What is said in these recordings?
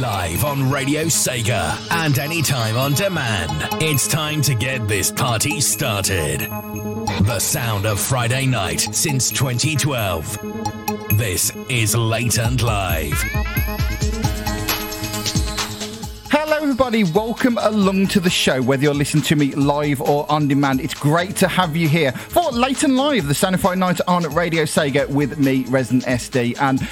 Live on Radio Sega and anytime on demand. It's time to get this party started. The sound of Friday night since 2012. This is Late and Live. Everybody. Welcome along to the show, whether you're listening to me live or on demand. It's great to have you here for Late and Live, the Friday night on Radio Sega with me, Resident SD. And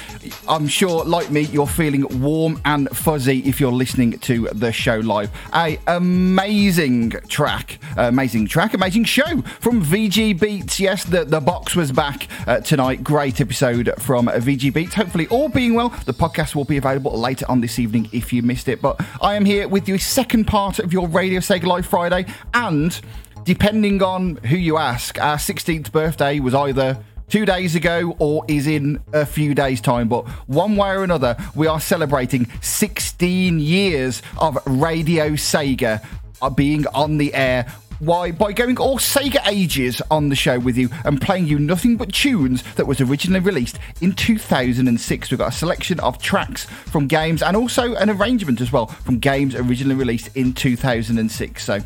I'm sure, like me, you're feeling warm and fuzzy if you're listening to the show live. A amazing track, amazing track, amazing show from VG Beats. Yes, the, the box was back uh, tonight. Great episode from VG Beats. Hopefully, all being well, the podcast will be available later on this evening if you missed it. But I am here with you, a second part of your Radio Sega Live Friday, and depending on who you ask, our 16th birthday was either two days ago or is in a few days' time. But one way or another, we are celebrating 16 years of Radio Sega uh, being on the air. Why? By going all Sega ages on the show with you and playing you nothing but tunes that was originally released in 2006. We've got a selection of tracks from games and also an arrangement as well from games originally released in 2006. So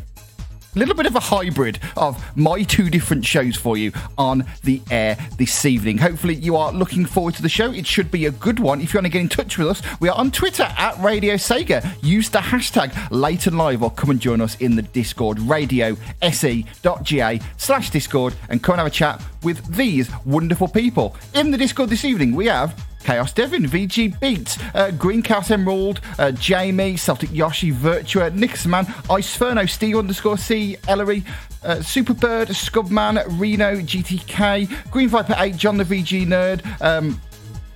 a little bit of a hybrid of my two different shows for you on the air this evening. Hopefully, you are looking forward to the show. It should be a good one. If you want to get in touch with us, we are on Twitter at Radio Sega. Use the hashtag late and live or come and join us in the Discord, radio se.ga slash Discord, and come and have a chat with these wonderful people. In the Discord this evening, we have Chaos. Devin, VG Beats, uh, Green Chaos Emerald, uh, Jamie, Celtic Yoshi, Virtua, Nixman, Iceferno, Steve underscore C, Ellery, uh, Superbird, Scubman, Reno, GTK, Green Viper 8, John the VG Nerd, um,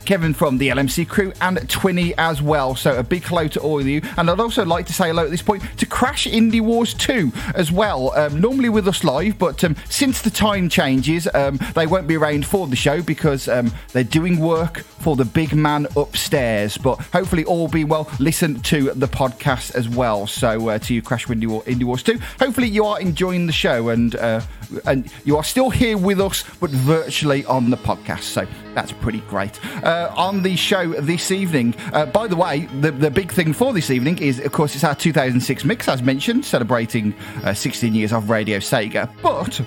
Kevin from the LMC crew, and Twinny as well. So a big hello to all of you. And I'd also like to say hello at this point to Crash Indie Wars 2 as well. Um, normally with us live, but um, since the time changes, um, they won't be around for the show because um, they're doing work for the big man upstairs. But hopefully, all be well. Listen to the podcast as well. So uh, to you, Crash Indie, War, Indie Wars 2. Hopefully, you are enjoying the show and uh, and you are still here with us, but virtually on the podcast. So that's pretty great. Uh, on the show this evening, uh, by the way, the, the big thing for this evening is, of course, it's our 2006 mix, as mentioned, celebrating uh, 16 years of Radio Sega. But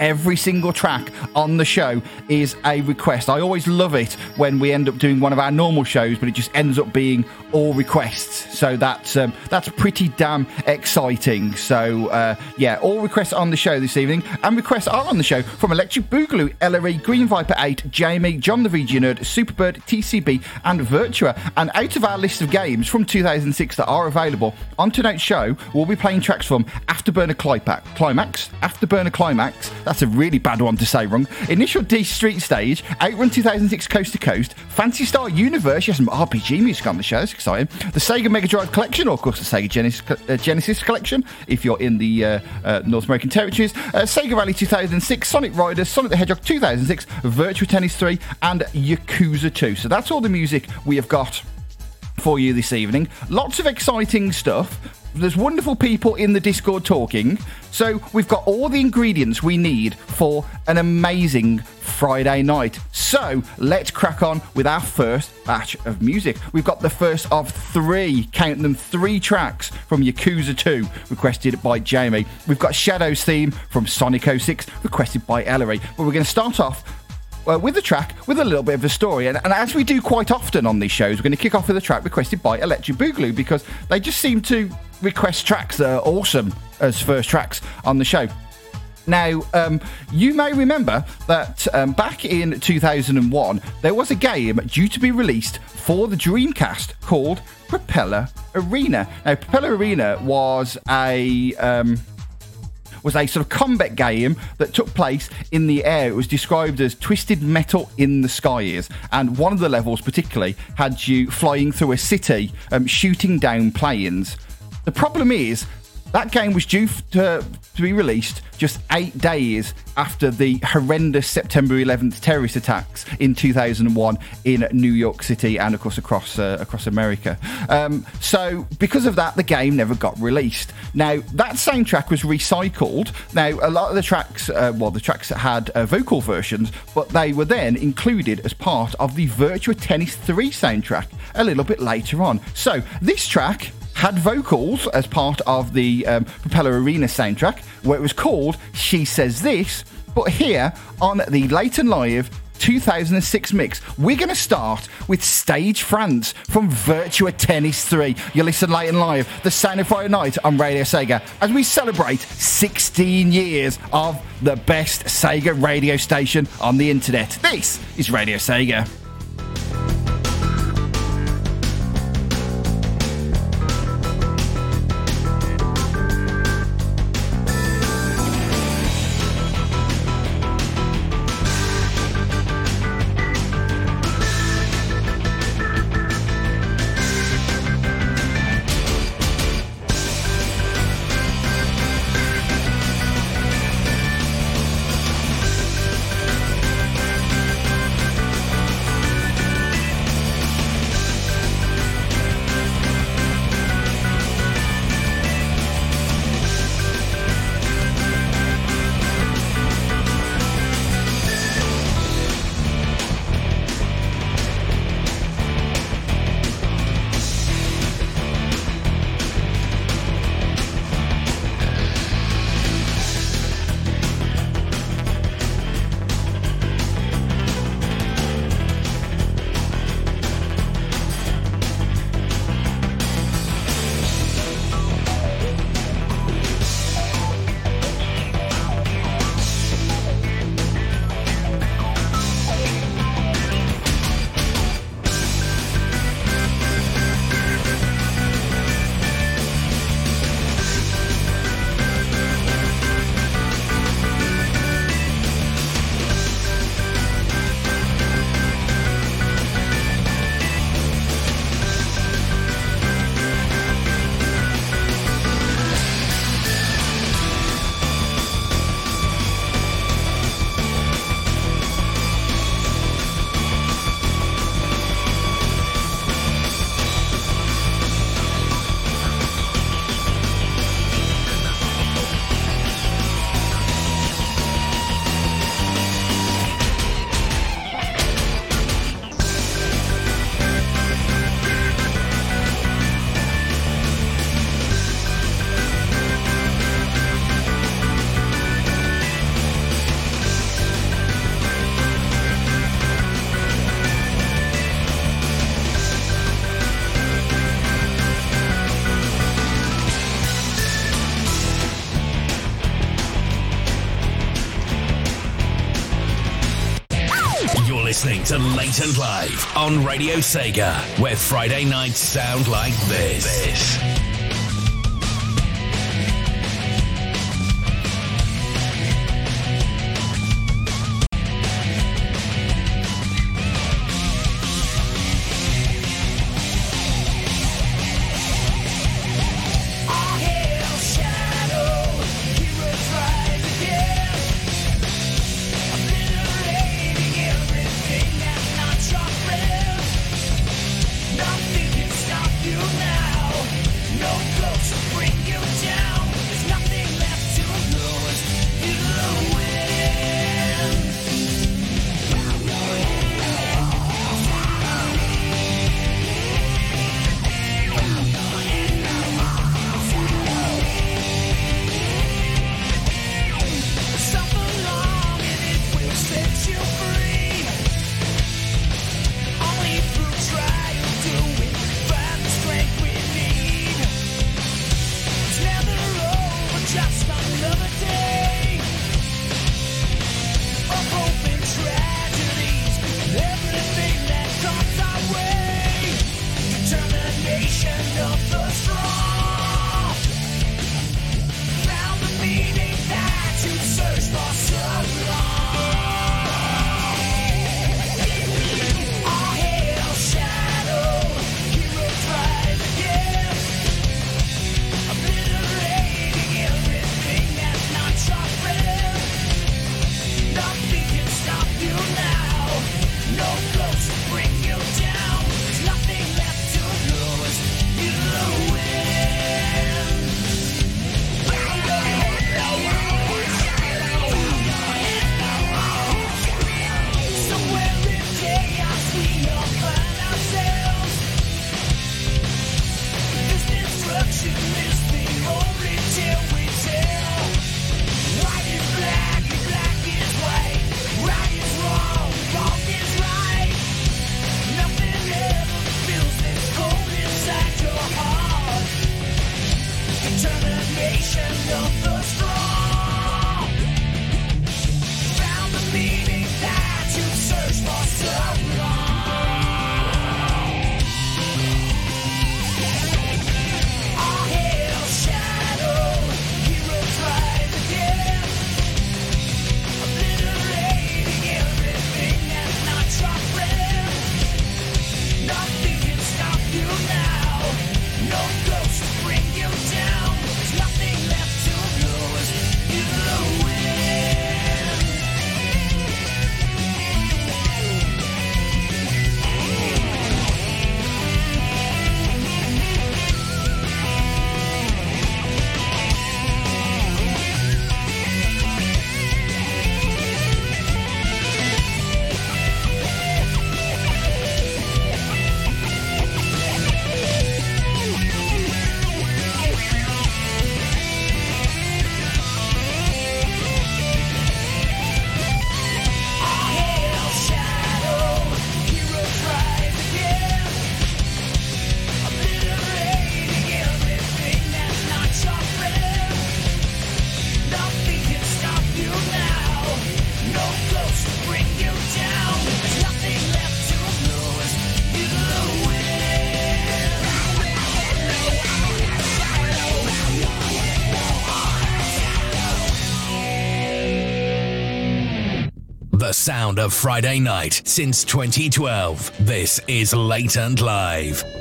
every single track on the show is a request. I always love it when we end up doing one of our normal shows, but it just ends up being all requests. So that's um, that's pretty damn exciting. So uh, yeah, all requests on the show this evening, and requests are on the show from Electric Boogaloo, Ellery, Green Viper 8, Jamie, John the VG Nerd, Superbird, TCB, and Virtua. And out of our list of games from 2006 that are available on tonight's show, we'll be playing tracks from Afterburner Climax, Afterburner Climax. That's a really bad one to say wrong. Initial D Street Stage, Outrun 2006 Coast to Coast, Phantasy Star Universe, yes, some RPG music on the show, that's exciting. The Sega Mega Drive Collection, or of course the Sega Genesis, uh, Genesis Collection, if you're in the uh, uh, North American territories, uh, Sega Rally 2006, Sonic Riders, Sonic the Hedgehog 2006, Virtua Tennis 3, and Yakuza 2. So that's all the music we have got for you this evening. Lots of exciting stuff. There's wonderful people in the Discord talking. So we've got all the ingredients we need for an amazing Friday night. So let's crack on with our first batch of music. We've got the first of three, count them, three tracks from Yakuza 2, requested by Jamie. We've got Shadow's theme from Sonic 06, requested by Ellery. But we're going to start off uh, with a track with a little bit of a story. And, and, as we do quite often on these shows, we're going to kick off with a track requested by Electric Boogaloo because they just seem to request tracks that are awesome as first tracks on the show. Now, um, you may remember that um, back in 2001, there was a game due to be released for the Dreamcast called Propeller Arena. Now, Propeller Arena was a. Um, was a sort of combat game that took place in the air. It was described as twisted metal in the skies, and one of the levels particularly had you flying through a city, um, shooting down planes. The problem is that game was due to, to be released just eight days after the horrendous September 11th terrorist attacks in 2001 in New York City and, of course, across uh, across America. Um, so, because of that, the game never got released. Now, that same track was recycled. Now, a lot of the tracks, uh, well, the tracks that had uh, vocal versions, but they were then included as part of the Virtua Tennis 3 soundtrack a little bit later on. So, this track had vocals as part of the um, Propeller Arena soundtrack, where it was called She Says This. But here on the Late and Live 2006 mix, we're going to start with Stage France from Virtua Tennis 3. You listen late and live, the Sound of Friday night on Radio Sega, as we celebrate 16 years of the best Sega radio station on the internet. This is Radio Sega. Late and Live on Radio Sega, where Friday nights sound like this. this. Sound of Friday night since 2012. This is Late and Live.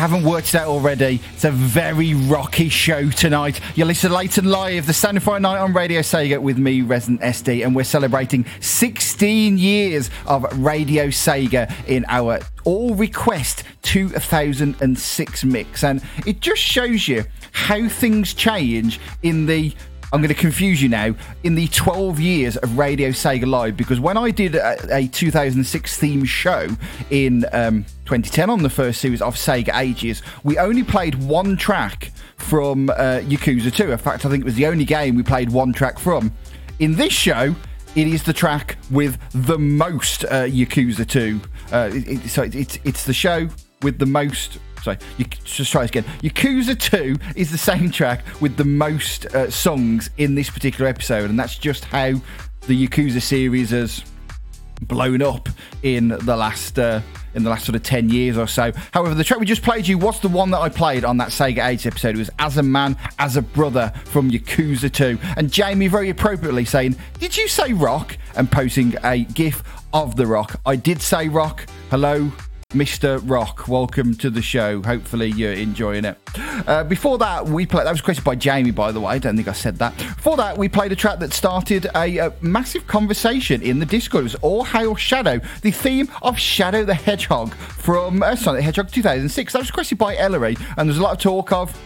Haven't worked it out already, it's a very rocky show tonight. You're listening late and live, the of Friday Night on Radio Sega with me, Resident SD, and we're celebrating 16 years of Radio Sega in our All Request 2006 mix. And it just shows you how things change in the I'm going to confuse you now. In the 12 years of Radio Sega Live, because when I did a, a 2006 theme show in um, 2010 on the first series of Sega Ages, we only played one track from uh, Yakuza 2. In fact, I think it was the only game we played one track from. In this show, it is the track with the most uh, Yakuza 2. Uh, it, it, so it, it's it's the show with the most sorry, you, just try this again. Yakuza 2 is the same track with the most uh, songs in this particular episode, and that's just how the Yakuza series has blown up in the last uh, in the last sort of 10 years or so. However, the track we just played you was the one that I played on that Sega Age episode. It was As a Man, As a Brother from Yakuza 2. And Jamie very appropriately saying, Did you say rock? And posting a gif of the rock. I did say rock. Hello, Mr. Rock. Welcome to the show. Hopefully you're enjoying it. Uh, before that, we played. That was requested by Jamie, by the way. I don't think I said that. Before that, we played a track that started a, a massive conversation in the Discord. It was All Hail Shadow, the theme of Shadow the Hedgehog from uh, Sonic the Hedgehog 2006. That was requested by Ellery, and there's a lot of talk of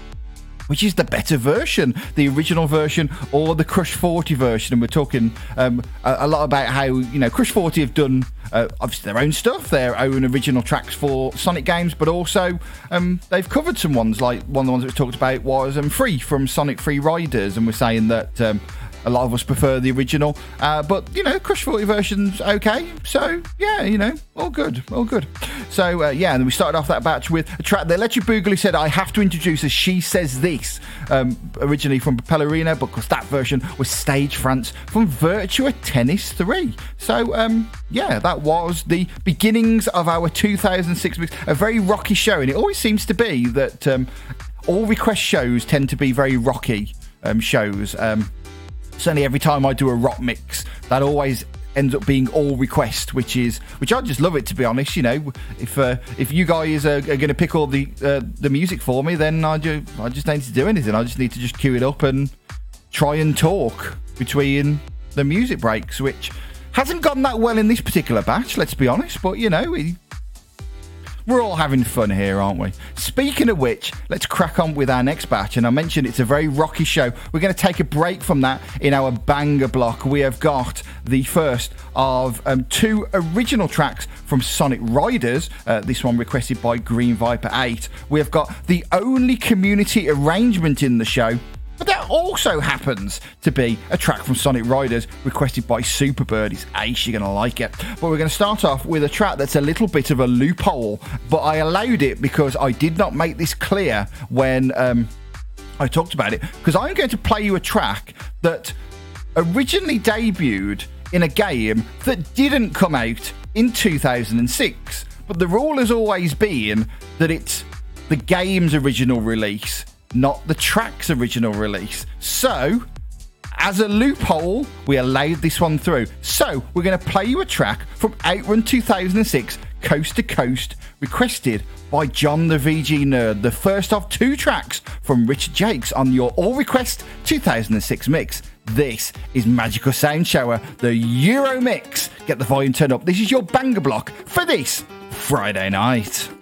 which is the better version, the original version or the Crush 40 version. And we're talking um, a, a, lot about how, you know, Crush 40 have done uh, obviously their own stuff, their own original tracks for Sonic games, but also um, they've covered some ones, like one of the ones that was talked about was um, Free from Sonic Free Riders. And we're saying that um, a lot of us prefer the original, uh, but you know, Crush 40 version's okay. So yeah, you know, all good, all good. So uh, yeah, and we started off that batch with a track that Electric Boogaloo said I have to introduce as She Says This, um, originally from Propeller Arena, but because that version was Stage France from Virtua Tennis 3. So um, yeah, that was the beginnings of our 2006 mix, a very rocky show, and it always seems to be that um, all request shows tend to be very rocky um, shows. Certainly every time I do a rock mix, that always ends up being all request, which is which I just love it to be honest. You know, if uh, if you guys are, are going to pick all the uh, the music for me, then I do I just don't need to do anything. I just need to just queue it up and try and talk between the music breaks, which hasn't gone that well in this particular batch. Let's be honest, but you know, we're all having fun here, aren't we? Speaking of which, let's crack on with our next batch. And I mentioned it's a very rocky show. We're going to take a break from that in our banger block. We have got the first of um, two original tracks from Sonic Riders. Uh, this one requested by Green Viper 8. We have got the only community arrangement in the show but that also happens to be a track from Sonic Riders requested by Superbird. It's ace, you're going to like it. But we're going to start off with a track that's a little bit of a loophole, but I allowed it because I did not make this clear when um, I talked about it. Because I'm going to play you a track that originally debuted in a game that didn't come out in 2006. But the rule has always been that it's the game's original release not the track's original release. So, as a loophole, we allowed this one through. So, we're going to play you a track from Outrun 2006, Coast to Coast, requested by John the VG Nerd, the first of two tracks from Richard Jacques on your All Request 2006 mix. This is Magical Sound Shower, the Euro mix. Get the volume turned up. This is your banger block for this Friday night.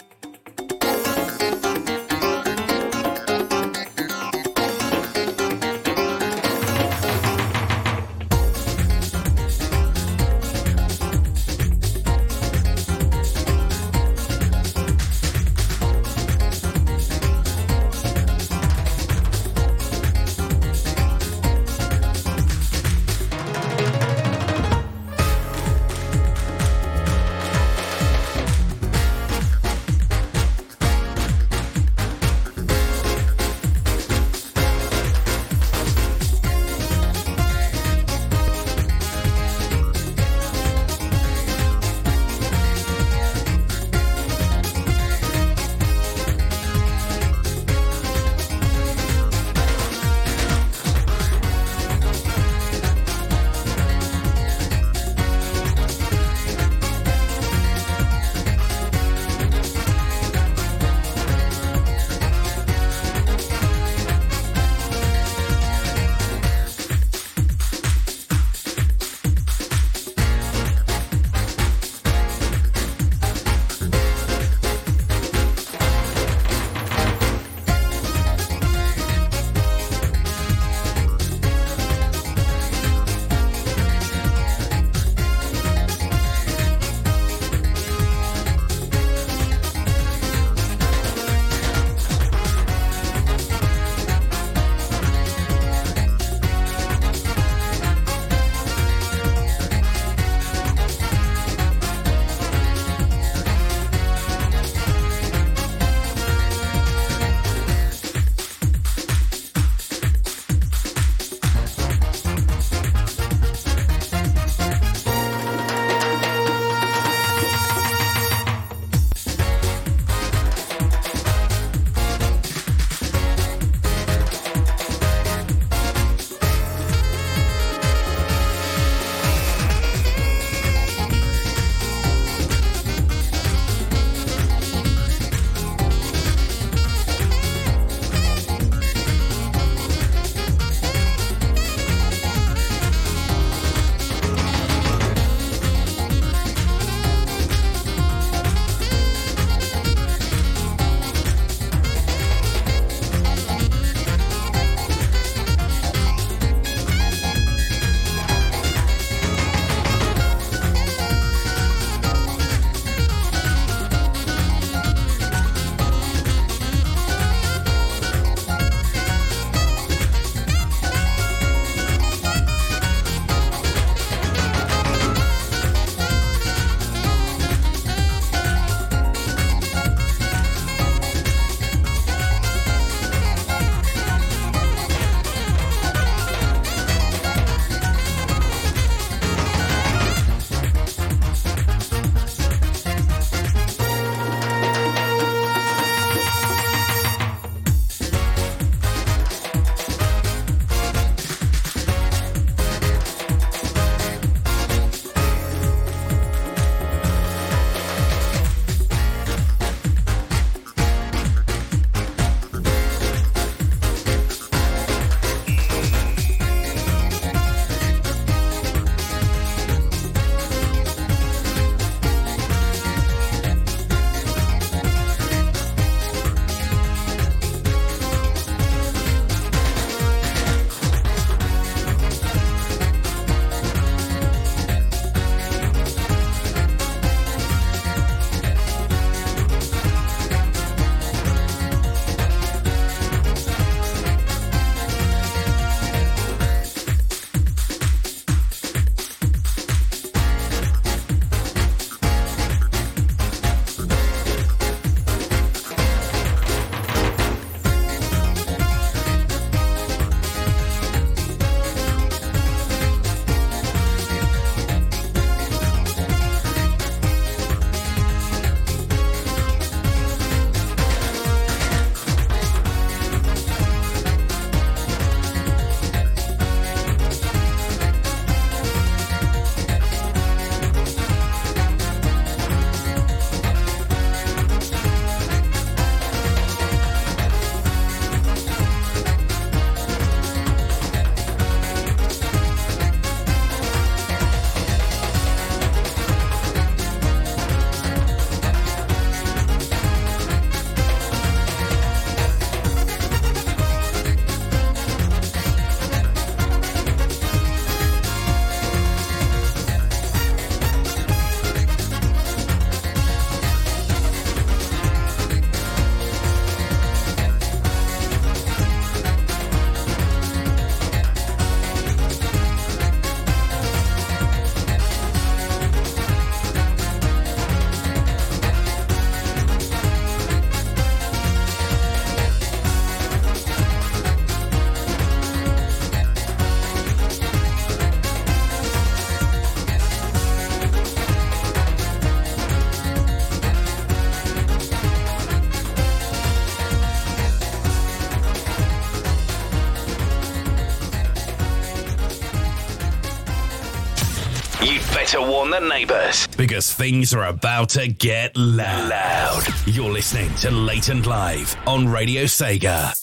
Neighbors because things are about to get loud. You're listening to Late and Live on Radio Sega.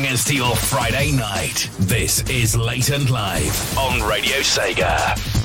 Bangers to your Friday night. This is Late and Live on Radio Sega.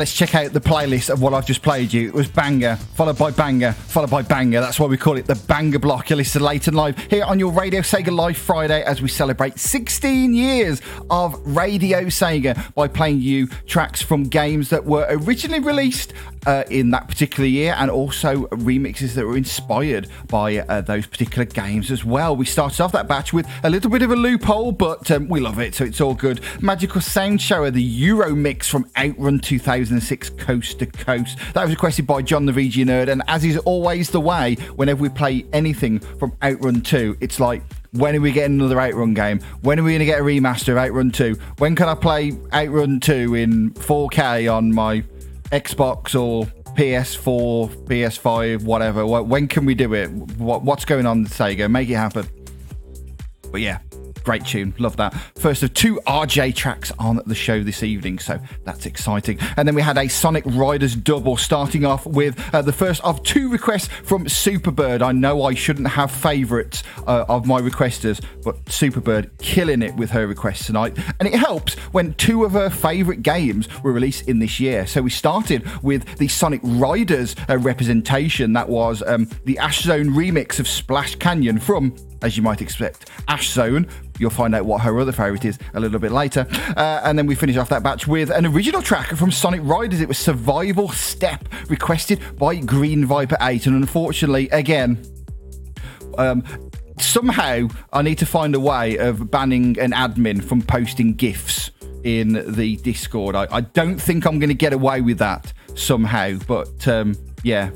Let's check out the playlist of what I've just played you. It was banger, followed by banger, followed by banger. That's why we call it the banger block. You're listening late and live here on your Radio Sega Live Friday as we celebrate 16 years of Radio Sega by playing you tracks from games that were originally released uh, in that particular year and also remixes that were inspired by uh, those particular games as well. We started off that batch with a little bit of a loophole, but um, we love it, so it's all good. Magical Sound Shower, the Euro mix from Outrun 2006 Coast to Coast. That was requested by John the VG Nerd, and as is always the way, whenever we play anything from Outrun 2, it's like, when are we getting another Outrun game? When are we going to get a remaster of Outrun 2? When can I play Outrun 2 in 4K on my Xbox or PS4, PS5, whatever. When can we do it? What's going on, Sega? Make it happen. But yeah, Great tune, love that. First of two RJ tracks on the show this evening, so that's exciting. And then we had a Sonic Riders double, starting off with uh, the first of two requests from Superbird. I know I shouldn't have favourites uh, of my requesters, but Superbird killing it with her requests tonight. And it helps when two of her favourite games were released in this year. So we started with the Sonic Riders uh, representation, that was um, the Ash Zone remix of Splash Canyon from as you might expect, Ash Zone. You'll find out what her other favourite is a little bit later. Uh, and then we finish off that batch with an original track from Sonic Riders. It was Survival Step, requested by Green Viper 8. And unfortunately, again, um, somehow I need to find a way of banning an admin from posting GIFs in the Discord. I, I don't think I'm going to get away with that somehow, but um, yeah,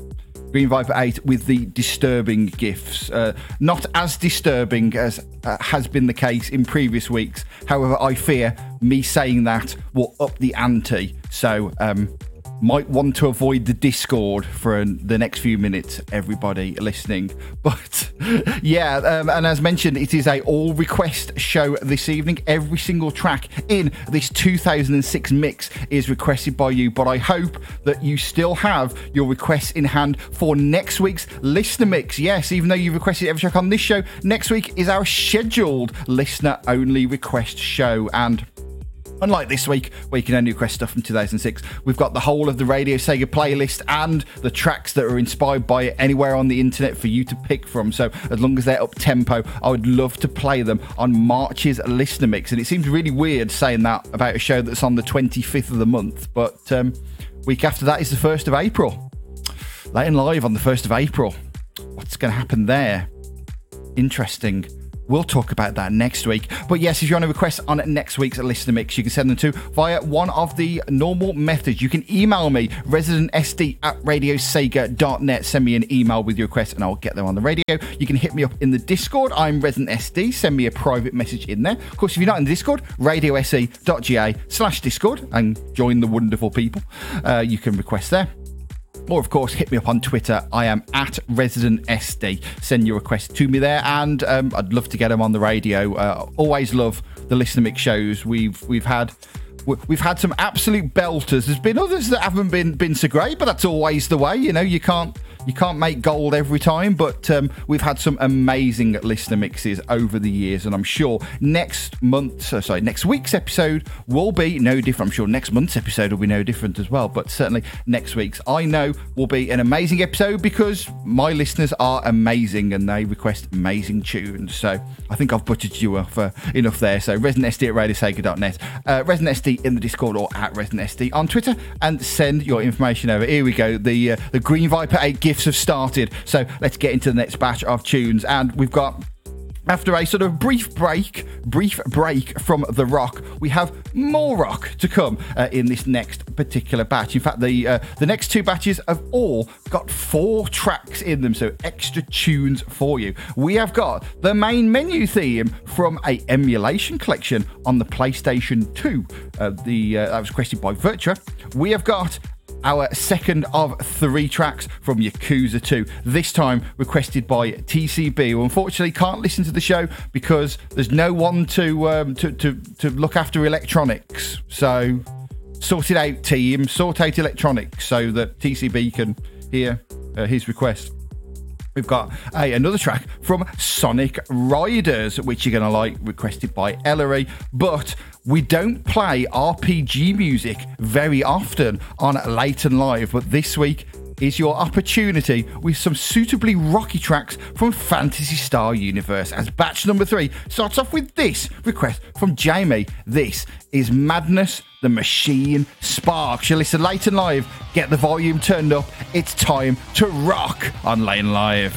Green Viper 8 with the disturbing gifts. Uh, not as disturbing as uh, has been the case in previous weeks. However, I fear me saying that will up the ante. So, um, might want to avoid the Discord for the next few minutes, everybody listening. But yeah, um, and as mentioned, it is a all request show this evening. Every single track in this 2006 mix is requested by you, but I hope that you still have your requests in hand for next week's listener mix. Yes, even though you've requested every track on this show, next week is our scheduled listener only request show. And Unlike this week, where you can only request stuff from 2006, we've got the whole of the Radio Sega playlist and the tracks that are inspired by it anywhere on the internet for you to pick from. So, as long as they're up tempo, I would love to play them on March's listener mix. And it seems really weird saying that about a show that's on the 25th of the month, but um, week after that is the 1st of April. And live on the 1st of April. What's going to happen there? Interesting. We'll talk about that next week. But yes, if you want to request on next week's listener mix, you can send them to via one of the normal methods. You can email me, residentsd at radiosega.net. Send me an email with your request and I'll get them on the radio. You can hit me up in the Discord. I'm residentsd. Send me a private message in there. Of course, if you're not in the Discord, radiose.ga slash Discord and join the wonderful people. Uh, you can request there. Or, of course, hit me up on Twitter. I am at Resident SD. Send your request to me there, and um, I'd love to get them on the radio. Uh, always love the listener mix shows. We've we've had we've had some absolute belters. There's been others that haven't been been so great, but that's always the way. You know, you can't you can't make gold every time, but um, we've had some amazing listener mixes over the years, and I'm sure next month, sorry, next week's episode will be no different. I'm sure next month's episode will be no different as well, but certainly next week's I know will be an amazing episode because my listeners are amazing and they request amazing tunes. So I think I've butchered you off uh, enough there. So ResidentSD at RadioSega.net, uh, in the Discord or at ResidentSD on Twitter, and send your information over. Here we go. The uh, the Green Viper 8 gifts have started. So let's get into the next batch of tunes. And we've got after a sort of brief break, brief break from the rock, we have more rock to come uh, in this next particular batch. In fact, the uh, the next two batches have all got four tracks in them, so extra tunes for you. We have got the main menu theme from a emulation collection on the PlayStation 2. Uh, the uh, that was requested by Virtua. We have got our second of three tracks from Yakuza 2, this time requested by TCB, who unfortunately can't listen to the show because there's no one to, um, to, to, to look after electronics. So sort it out, team, sort out electronics so that TCB can hear uh, his request. We've got a, another track from Sonic Riders, which you're going to like, requested by Ellery. But we don't play RPG music very often on Late and Live, but this week is your opportunity with some suitably rocky tracks from Phantasy Star Universe. As batch number three starts off with this request from Jamie. This is Madness the Machine Sparks. You listen late and live, get the volume turned up. It's time to rock on Lane Live.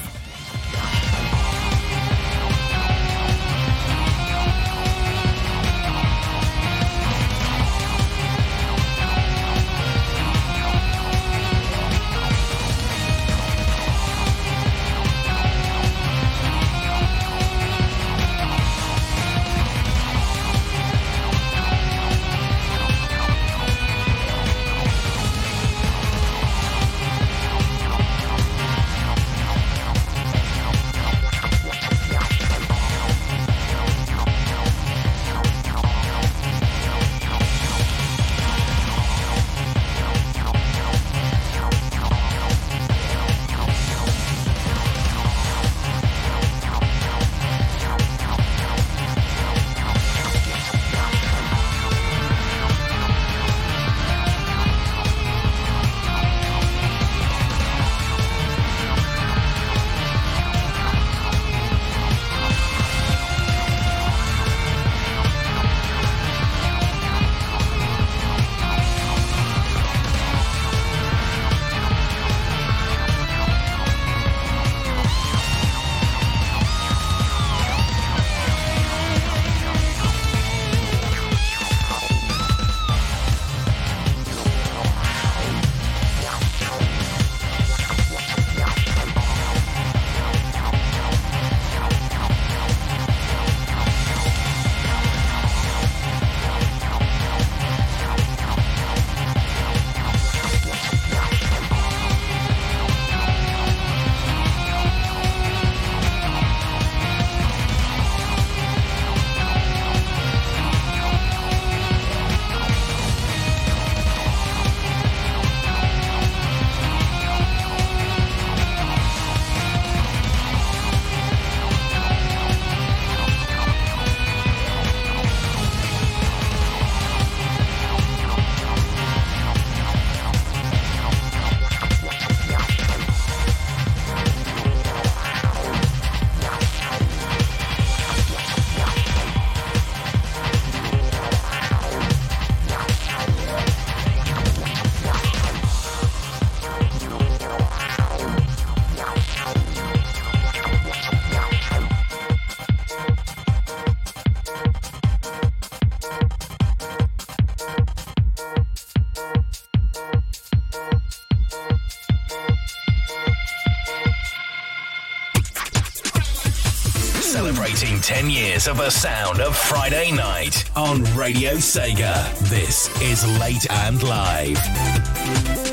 Celebrating 10 years of the sound of Friday night on Radio Sega. This is Late and Live.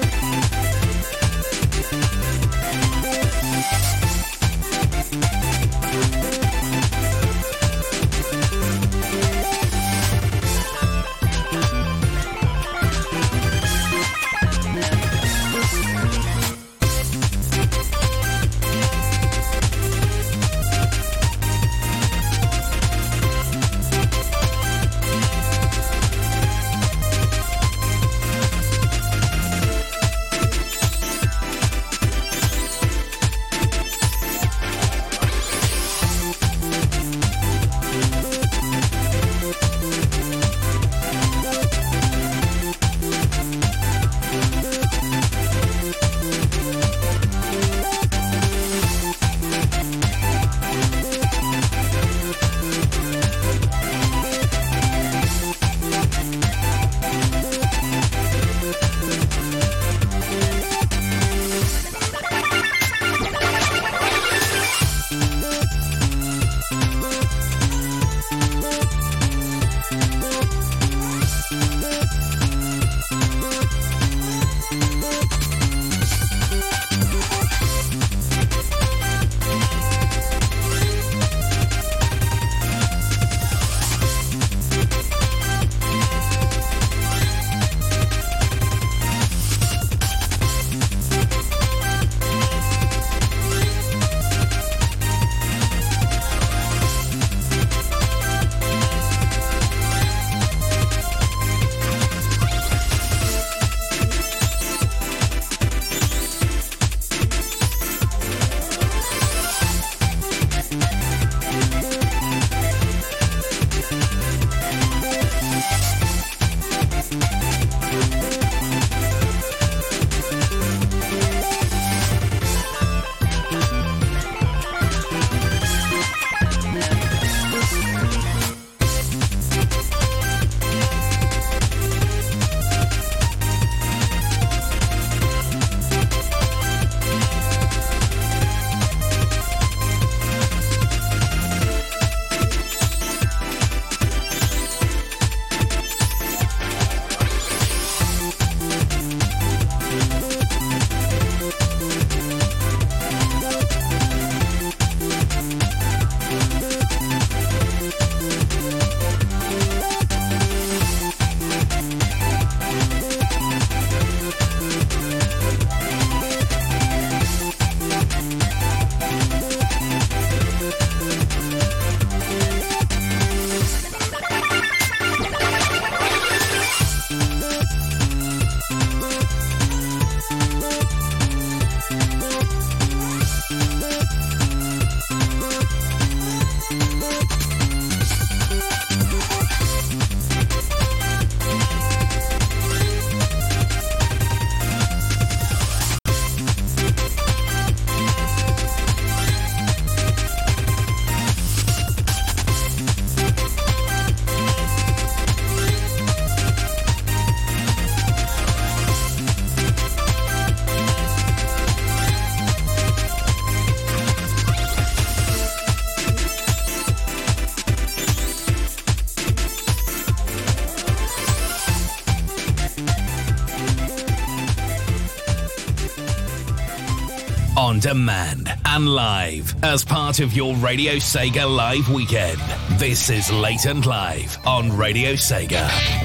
Demand and live as part of your Radio Sega Live weekend. This is Late and Live on Radio Sega.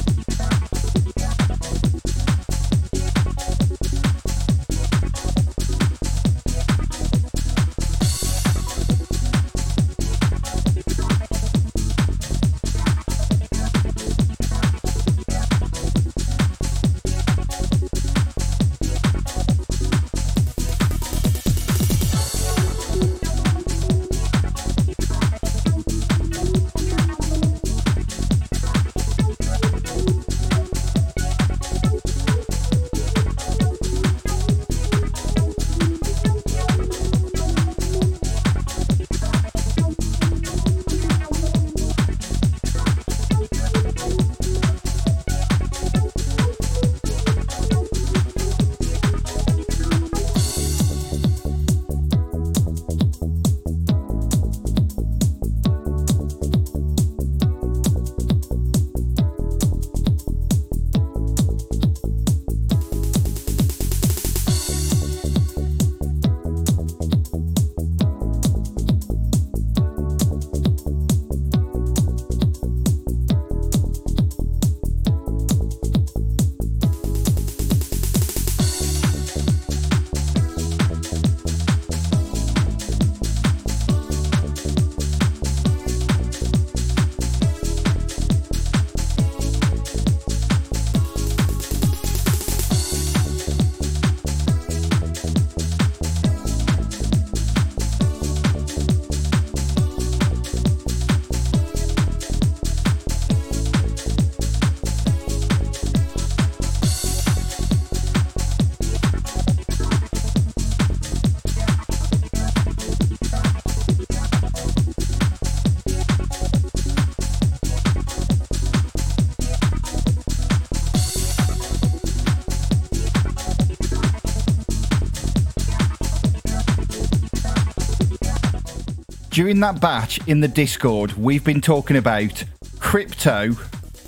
During that batch in the Discord, we've been talking about crypto,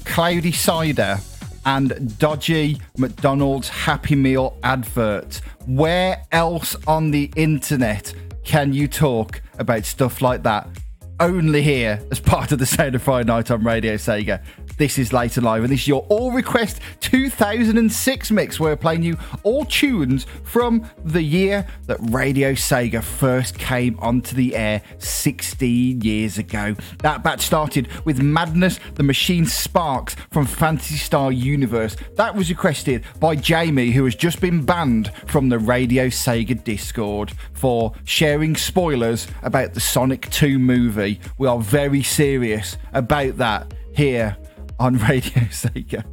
cloudy cider, and dodgy McDonald's Happy Meal adverts. Where else on the internet can you talk about stuff like that? Only here as part of the Sound of Friday Night on Radio Sega. This is Later Live, and this is your All Request 2006 mix. We're playing you all tunes from the year that Radio Sega first came onto the air 16 years ago. That batch started with Madness, the Machine Sparks from Phantasy Star Universe. That was requested by Jamie, who has just been banned from the Radio Sega Discord for sharing spoilers about the Sonic 2 movie. We are very serious about that here on Radio Sega.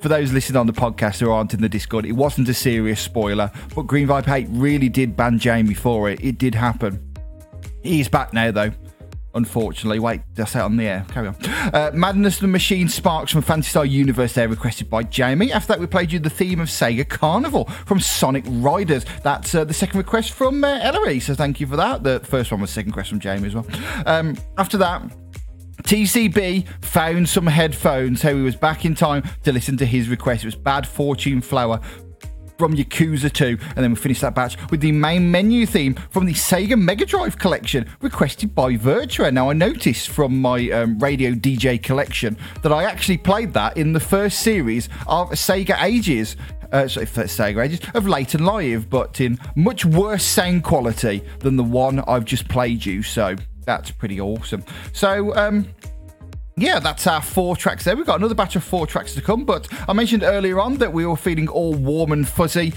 For those listening on the podcast who aren't in the Discord, it wasn't a serious spoiler, but Green Viper 8 really did ban Jamie for it. It did happen. He's back now, though. Unfortunately, wait, did I say it on the air? Carry on. Uh, Madness the Machine Sparks from Phantasy Star Universe there, requested by Jamie. After that, we played you the theme of Sega Carnival from Sonic Riders. That's uh, the second request from uh, Ellery, so thank you for that. The first one was second request from Jamie as well. Um, after that, TCB found some headphones, so he was back in time to listen to his request. It was Bad Fortune Flower from Yakuza 2, and then we finished that batch with the main menu theme from the Sega Mega Drive collection, requested by Virtua. Now, I noticed from my um, radio DJ collection that I actually played that in the first series of Sega Ages. Uh, sorry, Sega Ages of Late and Live, but in much worse sound quality than the one I've just played you. So that's pretty awesome. So, um, yeah, that's our four tracks there. We've got another batch of four tracks to come, but I mentioned earlier on that we were feeling all warm and fuzzy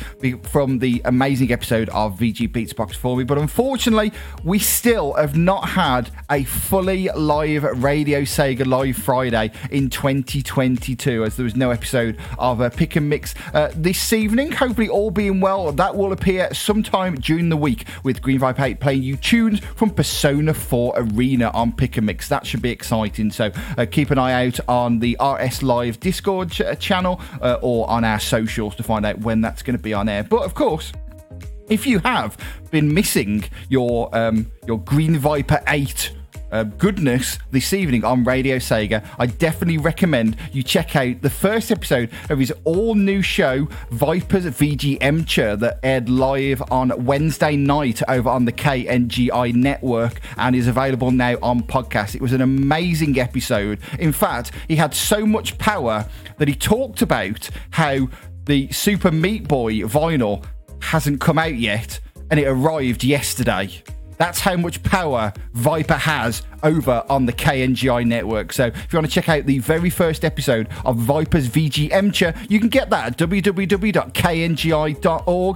from the amazing episode of VG Beatsbox for me, but unfortunately, we still have not had a fully live Radio Sega Live Friday in 2022, as there was no episode of uh, Pick and Mix uh, this evening. Hopefully, all being well, that will appear sometime during the week with Green Viper 8 playing you tunes from Persona 4 Arena on Pick and Mix. That should be exciting. So, keep an eye out on the RS Live Discord ch- uh, channel uh, or on our socials to find out when that's going to be on air. But of course, if you have been missing your um, your Green Viper 8 uh, goodness this evening on Radio Sega, I definitely recommend you check out the first episode of his all new show, Vipers VGM that aired live on Wednesday night over on the KNGI network and is available now on podcast. It was an amazing episode. In fact, he had so much power that he talked about how the Super Meat Boy vinyl hasn't come out yet and it arrived yesterday. That's how much power Viper has over on the KNGI network. So if you want to check out the very first episode of Viper's VG you can get that at www.kngi.org.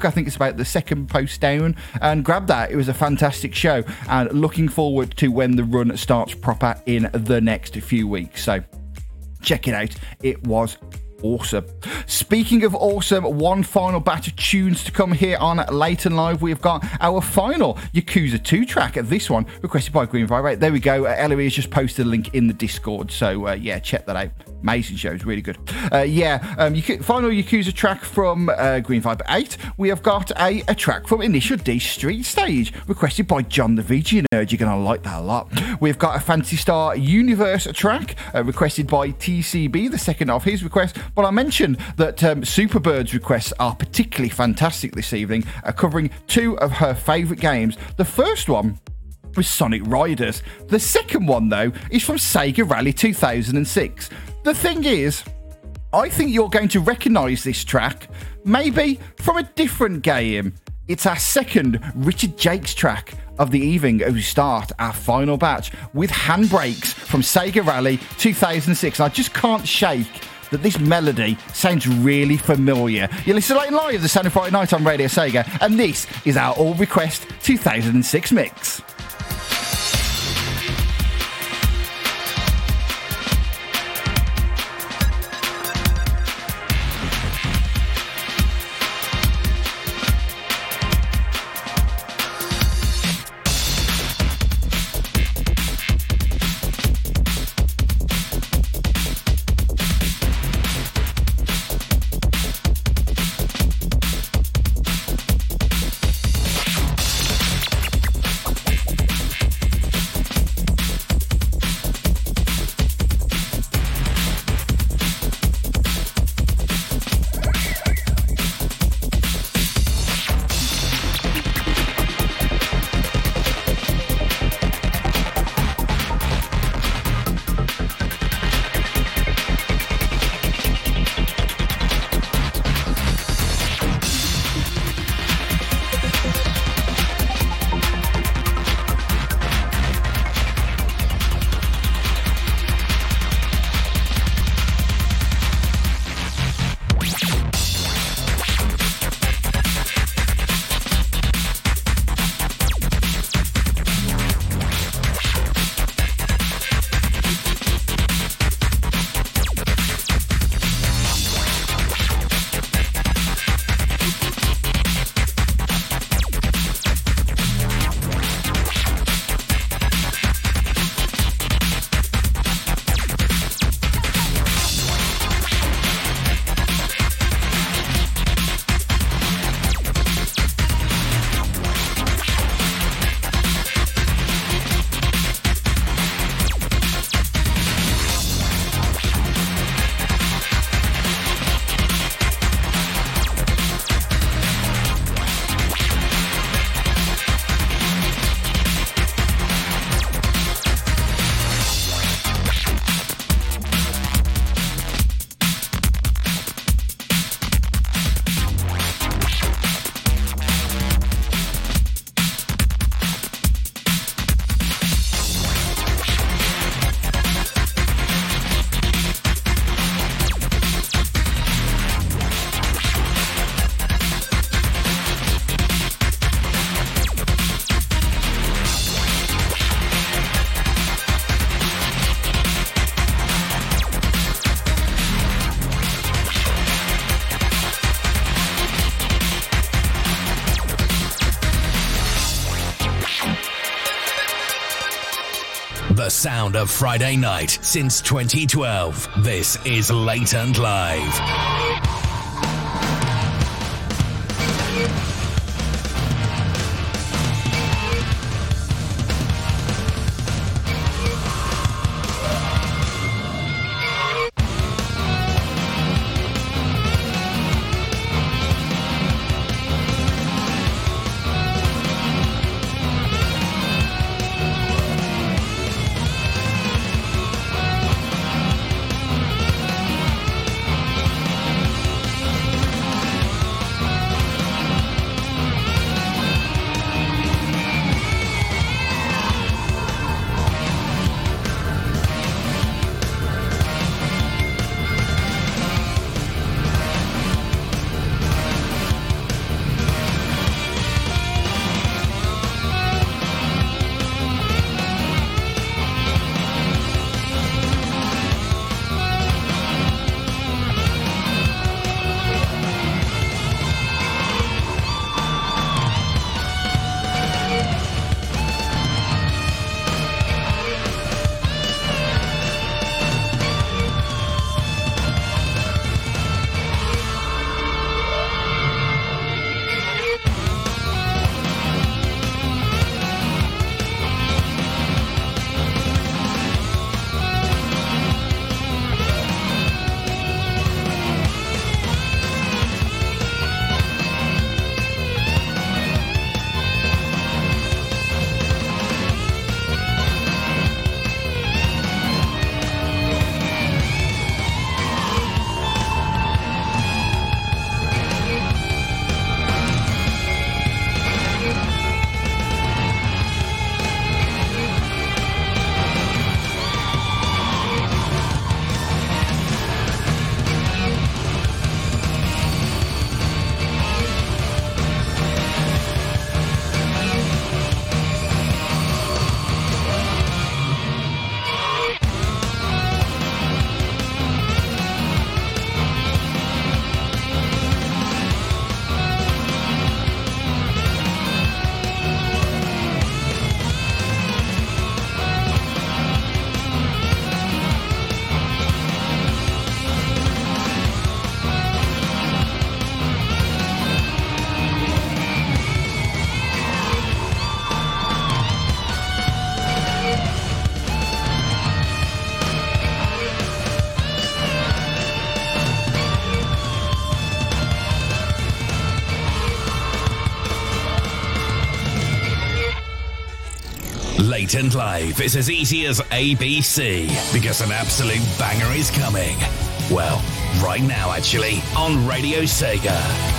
I think it's about the second post down and grab that. It was a fantastic show and looking forward to when the run starts proper in the next few weeks. So check it out. It was awesome. Speaking of awesome, one final batch of tunes to come here on Late and Live. We've got our final Yakuza 2 track. This one requested by Green Viper 8. There we go. Uh, Ellery has just posted a link in the Discord. So, uh, yeah, check that out. Amazing show. It's really good. Uh, yeah, um, final Yakuza track from uh, Green Viper 8. We have got a, a track from Initial D Street Stage requested by John the VG Nerd. You're going to like that a lot. We've got a Phantasy Star Universe track uh, requested by TCB, the second of his request. But I mentioned that um, Superbird's requests are particularly fantastic this evening, uh, covering two of her favourite games. The first one was Sonic Riders. The second one, though, is from Sega Rally 2006. The thing is, I think you're going to recognise this track, maybe from a different game. It's our second Richard Jacques track of the evening as we start our final batch with Handbrakes from Sega Rally 2006. I just can't shake that this melody sounds really familiar. You're listening live the Sound of Friday Night on Radio Sega, and this is our All Request 2006 mix. Sound of Friday night since 2012. This is Late and Live. Late and Live is as easy as ABC because an absolute banger is coming. Well, right now, actually, on Radio Sega.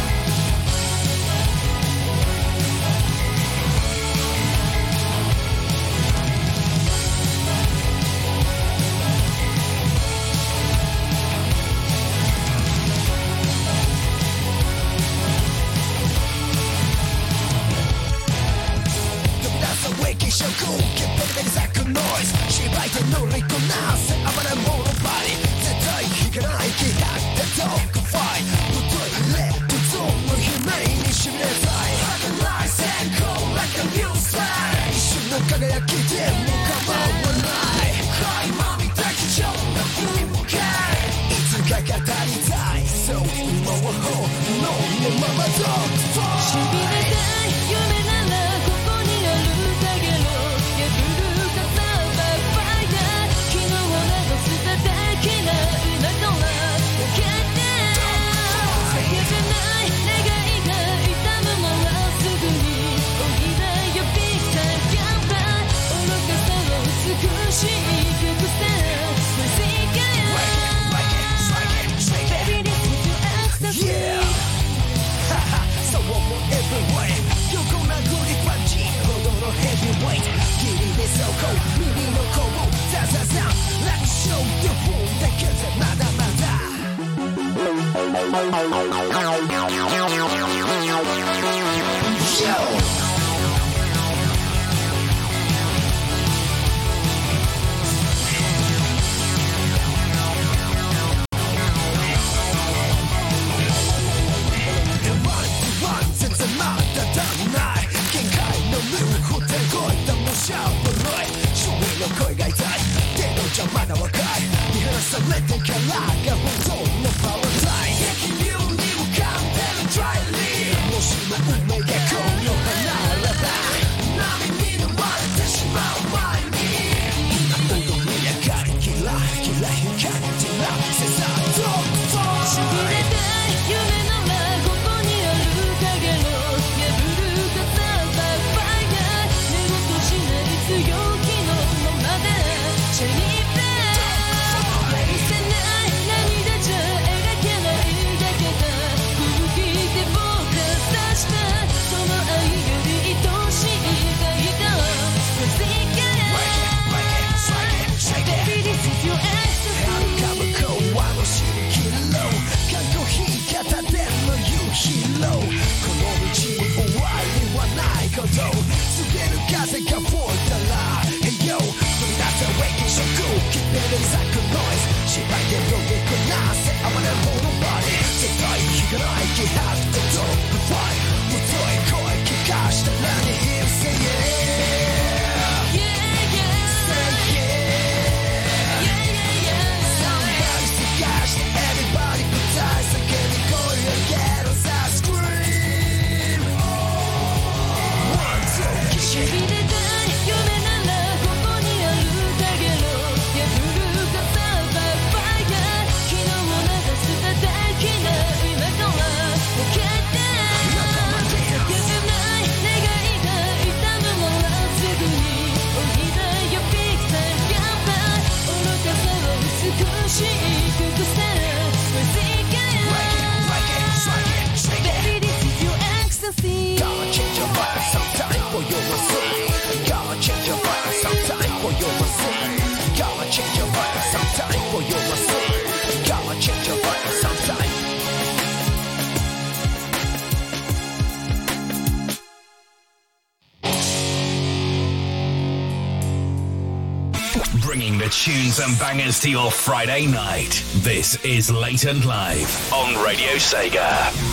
To your Friday night. This is Late and Live on Radio Sega.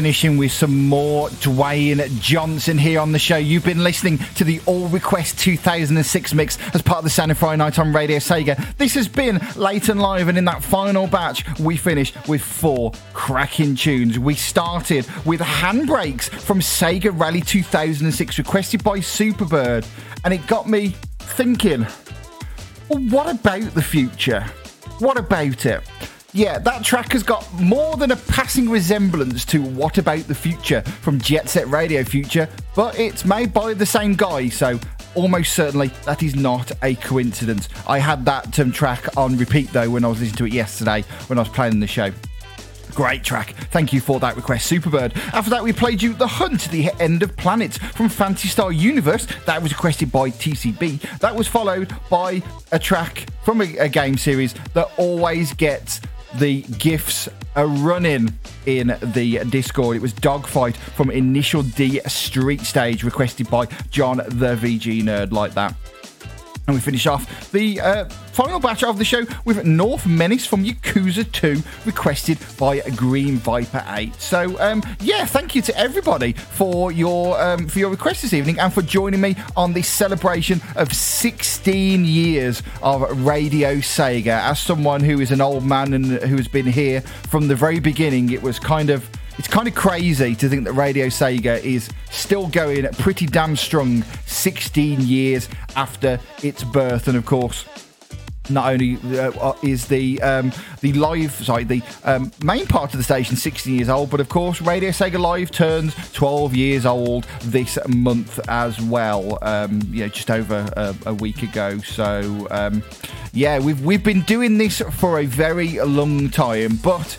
Finishing with some more Dwayne Johnson here on the show. You've been listening to the All Request 2006 mix as part of the of Friday Night on Radio Sega. This has been late and live, and in that final batch, we finished with four cracking tunes. We started with Handbrakes from Sega Rally 2006, requested by Superbird, and it got me thinking, well, what about the future? What about it? Yeah, that track has got more than a passing resemblance to What About the Future from Jet Set Radio Future, but it's made by the same guy, so almost certainly that is not a coincidence. I had that um, track on repeat though when I was listening to it yesterday when I was playing the show. Great track. Thank you for that request, Superbird. After that, we played you The Hunt, The End of Planets from Phantasy Star Universe. That was requested by TCB. That was followed by a track from a, a game series that always gets the gifts are running in the Discord. It was Dogfight from Initial D Street Stage, requested by John the VG Nerd, like that. And we finish off the uh, final batch of the show with North Menace from Yakuza 2, requested by Green Viper 8. So, um, yeah, thank you to everybody for your um, for your request this evening and for joining me on this celebration of 16 years of Radio Sega. As someone who is an old man and who has been here from the very beginning, it was kind of it's kind of crazy to think that Radio Sega is still going pretty damn strong 16 years after its birth. And of course, not only uh, uh, is the um, the live sorry the um, main part of the station 16 years old, but of course Radio Sega Live turns 12 years old this month as well. Um, you know, just over a, a week ago. So um, yeah, we've we've been doing this for a very long time, but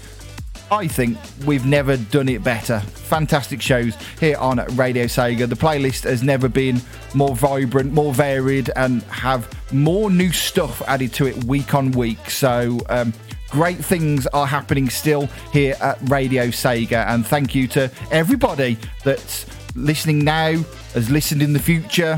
I think we've never done it better. Fantastic shows here on Radio Sega. The playlist has never been more vibrant, more varied, and have more new stuff added to it week on week. So, um, great things are happening still here at Radio Sega. And thank you to everybody that's listening now, has listened in the future,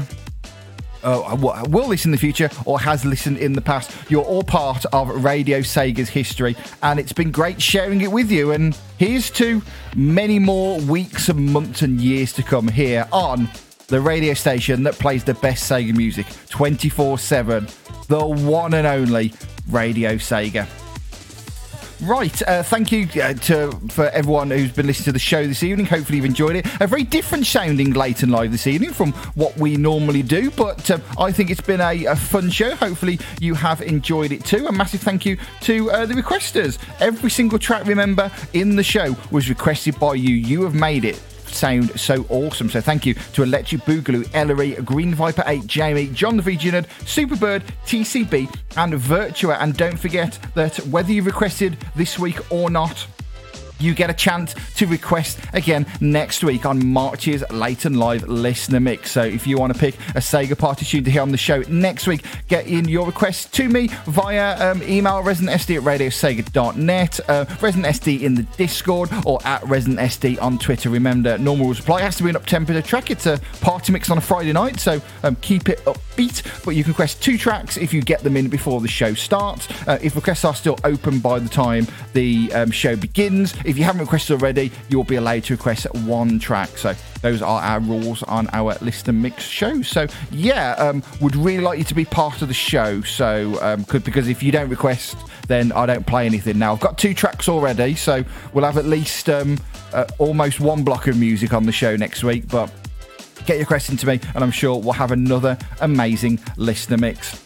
uh, will listen in the future or has listened in the past. You're all part of Radio Sega's history, and it's been great sharing it with you. And here's to many more weeks and months and years to come here on the radio station that plays the best Sega music 24 7, the one and only Radio Sega. Right, uh, thank you uh, to for everyone who's been listening to the show this evening. Hopefully, you've enjoyed it. A very different sounding late and live this evening from what we normally do, but uh, I think it's been a, a, fun show. Hopefully, you have enjoyed it too. A massive thank you to uh, the requesters. Every single track, remember, in the show was requested by you. You have made it sound so awesome. So thank you to Electric Boogaloo, Ellery, Green Viper 8, Jamie, John the Nerd, Superbird, TCB, and Virtua. And don't forget that whether you requested this week or not, you get a chance to request again next week on March's Late and Live Listener Mix. So if you want to pick a Sega party tune to hear on the show next week, get in your request to me via um, email residentsd at radiosega.net, uh, residentsd in the Discord, or at residentsd on Twitter. Remember, normal. It has to be an up temperature track. It's a party mix on a Friday night, so um, keep it upbeat. But you can request two tracks if you get them in before the show starts. Uh, if requests are still open by the time the um, show begins, if you haven't requested already, you'll be allowed to request one track. So those are our rules on our listener mix show. So yeah, um, would really like you to be part of the show. So um, could, because if you don't request, then I don't play anything. Now I've got two tracks already, so we'll have at least um, uh, almost one block of music on the show next week. But get your question to me, and I'm sure we'll have another amazing listener mix.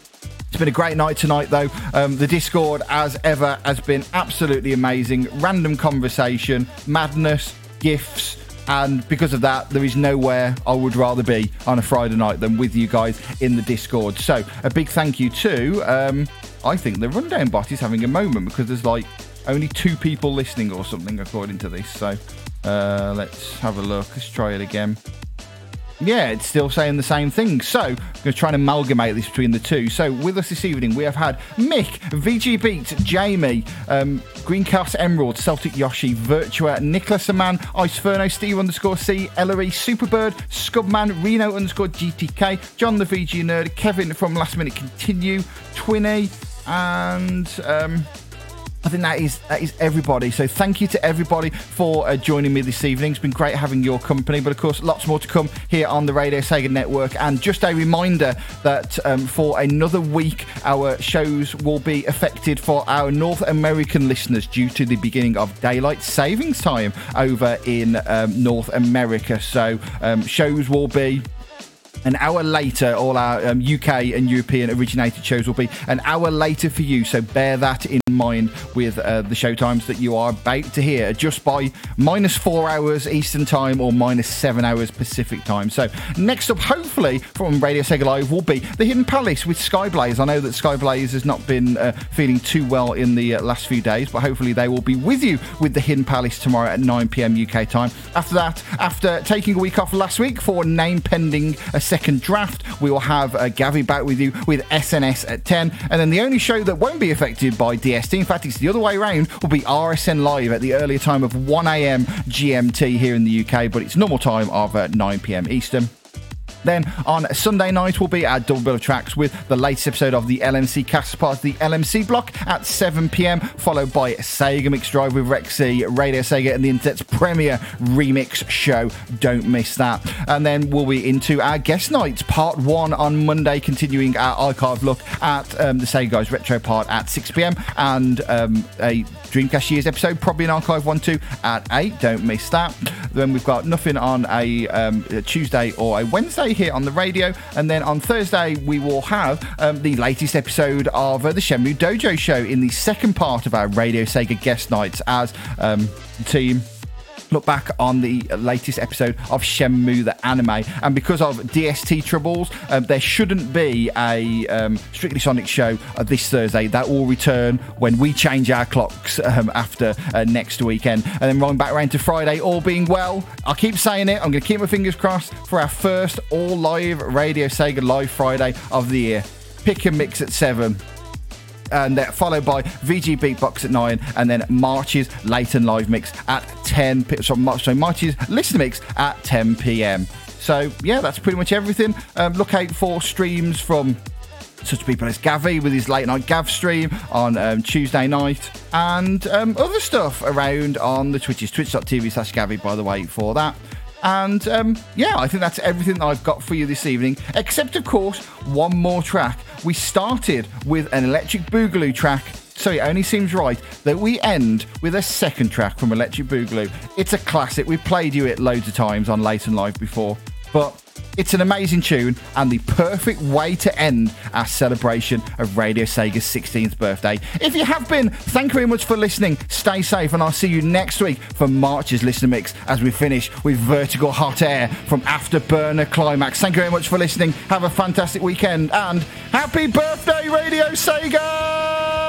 It's been a great night tonight, though. Um, the Discord, as ever, has been absolutely amazing. Random conversation, madness, gifts, and because of that, there is nowhere I would rather be on a Friday night than with you guys in the Discord. So, a big thank you to, um, I think the Rundown bot is having a moment because there's like only two people listening or something, according to this. So, uh, let's have a look. Let's try it again. Yeah, it's still saying the same thing. So, I'm going to try and amalgamate this between the two. So, with us this evening, we have had Mick, VG Beat, Jamie, um, Greencast Emerald, Celtic Yoshi, Virtua, Nicholas Aman, Iceferno, Steve underscore C, Ellery, Superbird, Scubman, Reno underscore GTK, John the VG Nerd, Kevin from Last Minute Continue, Twinny, and. Um, I think that is that is everybody. So thank you to everybody for uh, joining me this evening. It's been great having your company, but of course, lots more to come here on the Radio Sega Network. And just a reminder that um, for another week, our shows will be affected for our North American listeners due to the beginning of daylight savings time over in um, North America. So um, shows will be an hour later, all our um, UK and European originated shows will be an hour later for you. So bear that in mind with uh, the show times that you are about to hear, just by minus four hours Eastern time or minus seven hours Pacific time. So next up, hopefully from Radio Sega Live, will be the Hidden Palace with Skyblaze. I know that Skyblaze has not been uh, feeling too well in the uh, last few days, but hopefully they will be with you with the Hidden Palace tomorrow at 9 p.m. UK time. After that, after taking a week off last week for name pending a second draft. We will have uh, Gavi back with you with SNS at 10. And then the only show that won't be affected by DST, in fact, it's the other way around, will be RSN Live at the earlier time of 1am GMT here in the UK, but it's normal time of uh, 9pm Eastern. Then on Sunday night, we'll be at Double Bill of Tracks with the latest episode of the LMC cast part the LMC block at 7 pm, followed by Sega Mix Drive with Rexy, Radio Sega, and the internet's premier remix show. Don't miss that. And then we'll be into our guest nights, part one on Monday, continuing our archive look at um, the Sega Guys Retro part at 6 pm, and um, a Dreamcast Years episode, probably an archive one too, at 8. Don't miss that. Then we've got nothing on a, um, a Tuesday or a Wednesday here on the radio. And then on Thursday, we will have um, the latest episode of uh, the Shenmue Dojo show in the second part of our Radio Sega guest nights as um, team look back on the latest episode of Shenmue the anime. And because of DST troubles, um, there shouldn't be a um, Strictly Sonic show uh, this Thursday. That will return when we change our clocks um, after uh, next weekend. And then rolling back around to Friday, all being well. I keep saying it. I'm going to keep my fingers crossed for our first all live Radio Sega Live Friday of the year. Pick and mix at 7 and followed by VG Beatbox at 9, and then March's late and live mix at 10. So, so March's listener mix at 10 p.m. So yeah, that's pretty much everything. Um, look out for streams from such people as Gavi with his late night Gav stream on um, Tuesday night and um, other stuff around on the Twitches, twitch.tv slash Gavi, by the way, for that. And um, yeah, I think that's everything that I've got for you this evening, except, of course, one more track. We started with an Electric Boogaloo track so it only seems right that we end with a second track from Electric Boogaloo. It's a classic. We've played you it loads of times on Late and Live before, but it's an amazing tune and the perfect way to end our celebration of Radio Sega's 16th birthday. If you have been, thank you very much for listening. Stay safe, and I'll see you next week for March's listener mix as we finish with Vertical Hot Air from After Burner Climax. Thank you very much for listening. Have a fantastic weekend and happy birthday, Radio Sega!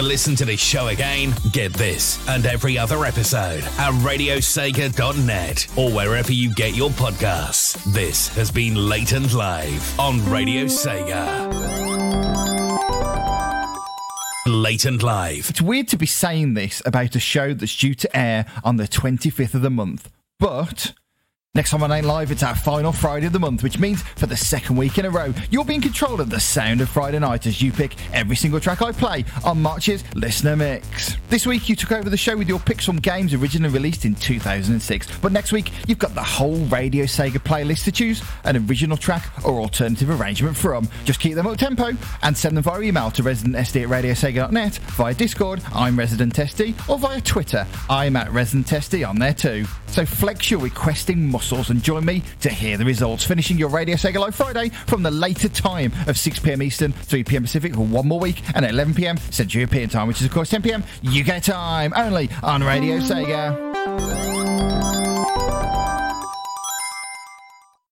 To listen to this show again? Get this and every other episode at radiosega.net or wherever you get your podcasts. This has been Late and Live on Radio Sega. Late and Live. It's weird to be saying this about a show that's due to air on the 25th of the month, but Next time on Ain't Live, it's our final Friday of the month, which means for the second week in a row, you'll be in control of the sound of Friday night as you pick every single track I play on March's Listener Mix. This week, you took over the show with your picks from games originally released in 2006, but next week, you've got the whole Radio Sega playlist to choose an original track or alternative arrangement from. Just keep them up tempo and send them via email to residentsd at radiosega.net, via Discord, I'm Resident SD, or via Twitter, I'm at Resident SD on there too. So flex your requesting muscles and join me to hear the results. Finishing your Radio Sega Live Friday from the later time of 6pm Eastern, 3pm Pacific for one more week, and at 11pm Central European time, which is of course 10pm UK time, only on Radio Sega.